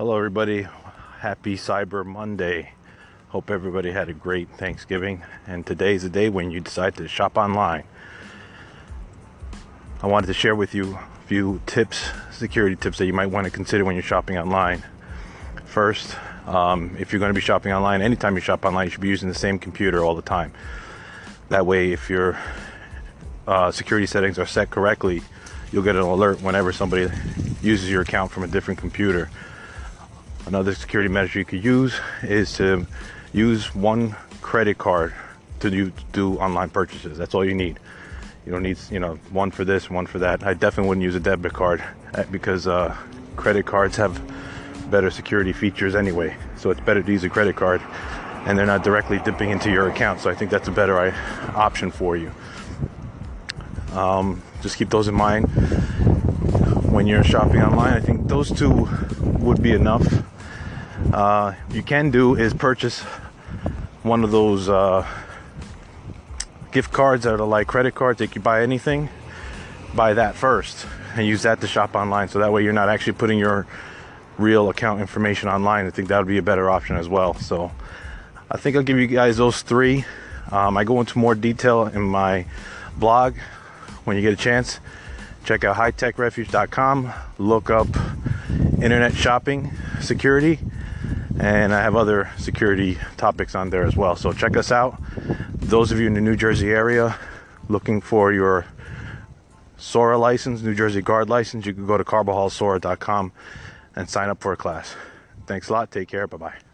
Hello, everybody. Happy Cyber Monday. Hope everybody had a great Thanksgiving. And today's the day when you decide to shop online. I wanted to share with you a few tips, security tips that you might want to consider when you're shopping online. First, um, if you're going to be shopping online, anytime you shop online, you should be using the same computer all the time. That way, if your uh, security settings are set correctly, you'll get an alert whenever somebody uses your account from a different computer. Another security measure you could use is to use one credit card to do, do online purchases. That's all you need. You don't need, you know, one for this, one for that. I definitely wouldn't use a debit card uh, because uh, credit cards have better security features anyway. So it's better to use a credit card and they're not directly dipping into your account. So I think that's a better uh, option for you. Um, just keep those in mind when you're shopping online. I think those two would be enough. Uh, you can do is purchase one of those uh, gift cards that are like credit cards. They can buy anything, buy that first, and use that to shop online. So that way you're not actually putting your real account information online. I think that would be a better option as well. So I think I'll give you guys those three. Um, I go into more detail in my blog when you get a chance. Check out hightechrefuge.com. Look up internet shopping security, and I have other security topics on there as well. So check us out. Those of you in the New Jersey area looking for your SORA license, New Jersey Guard license, you can go to carbahalsora.com and sign up for a class. Thanks a lot. Take care. Bye bye.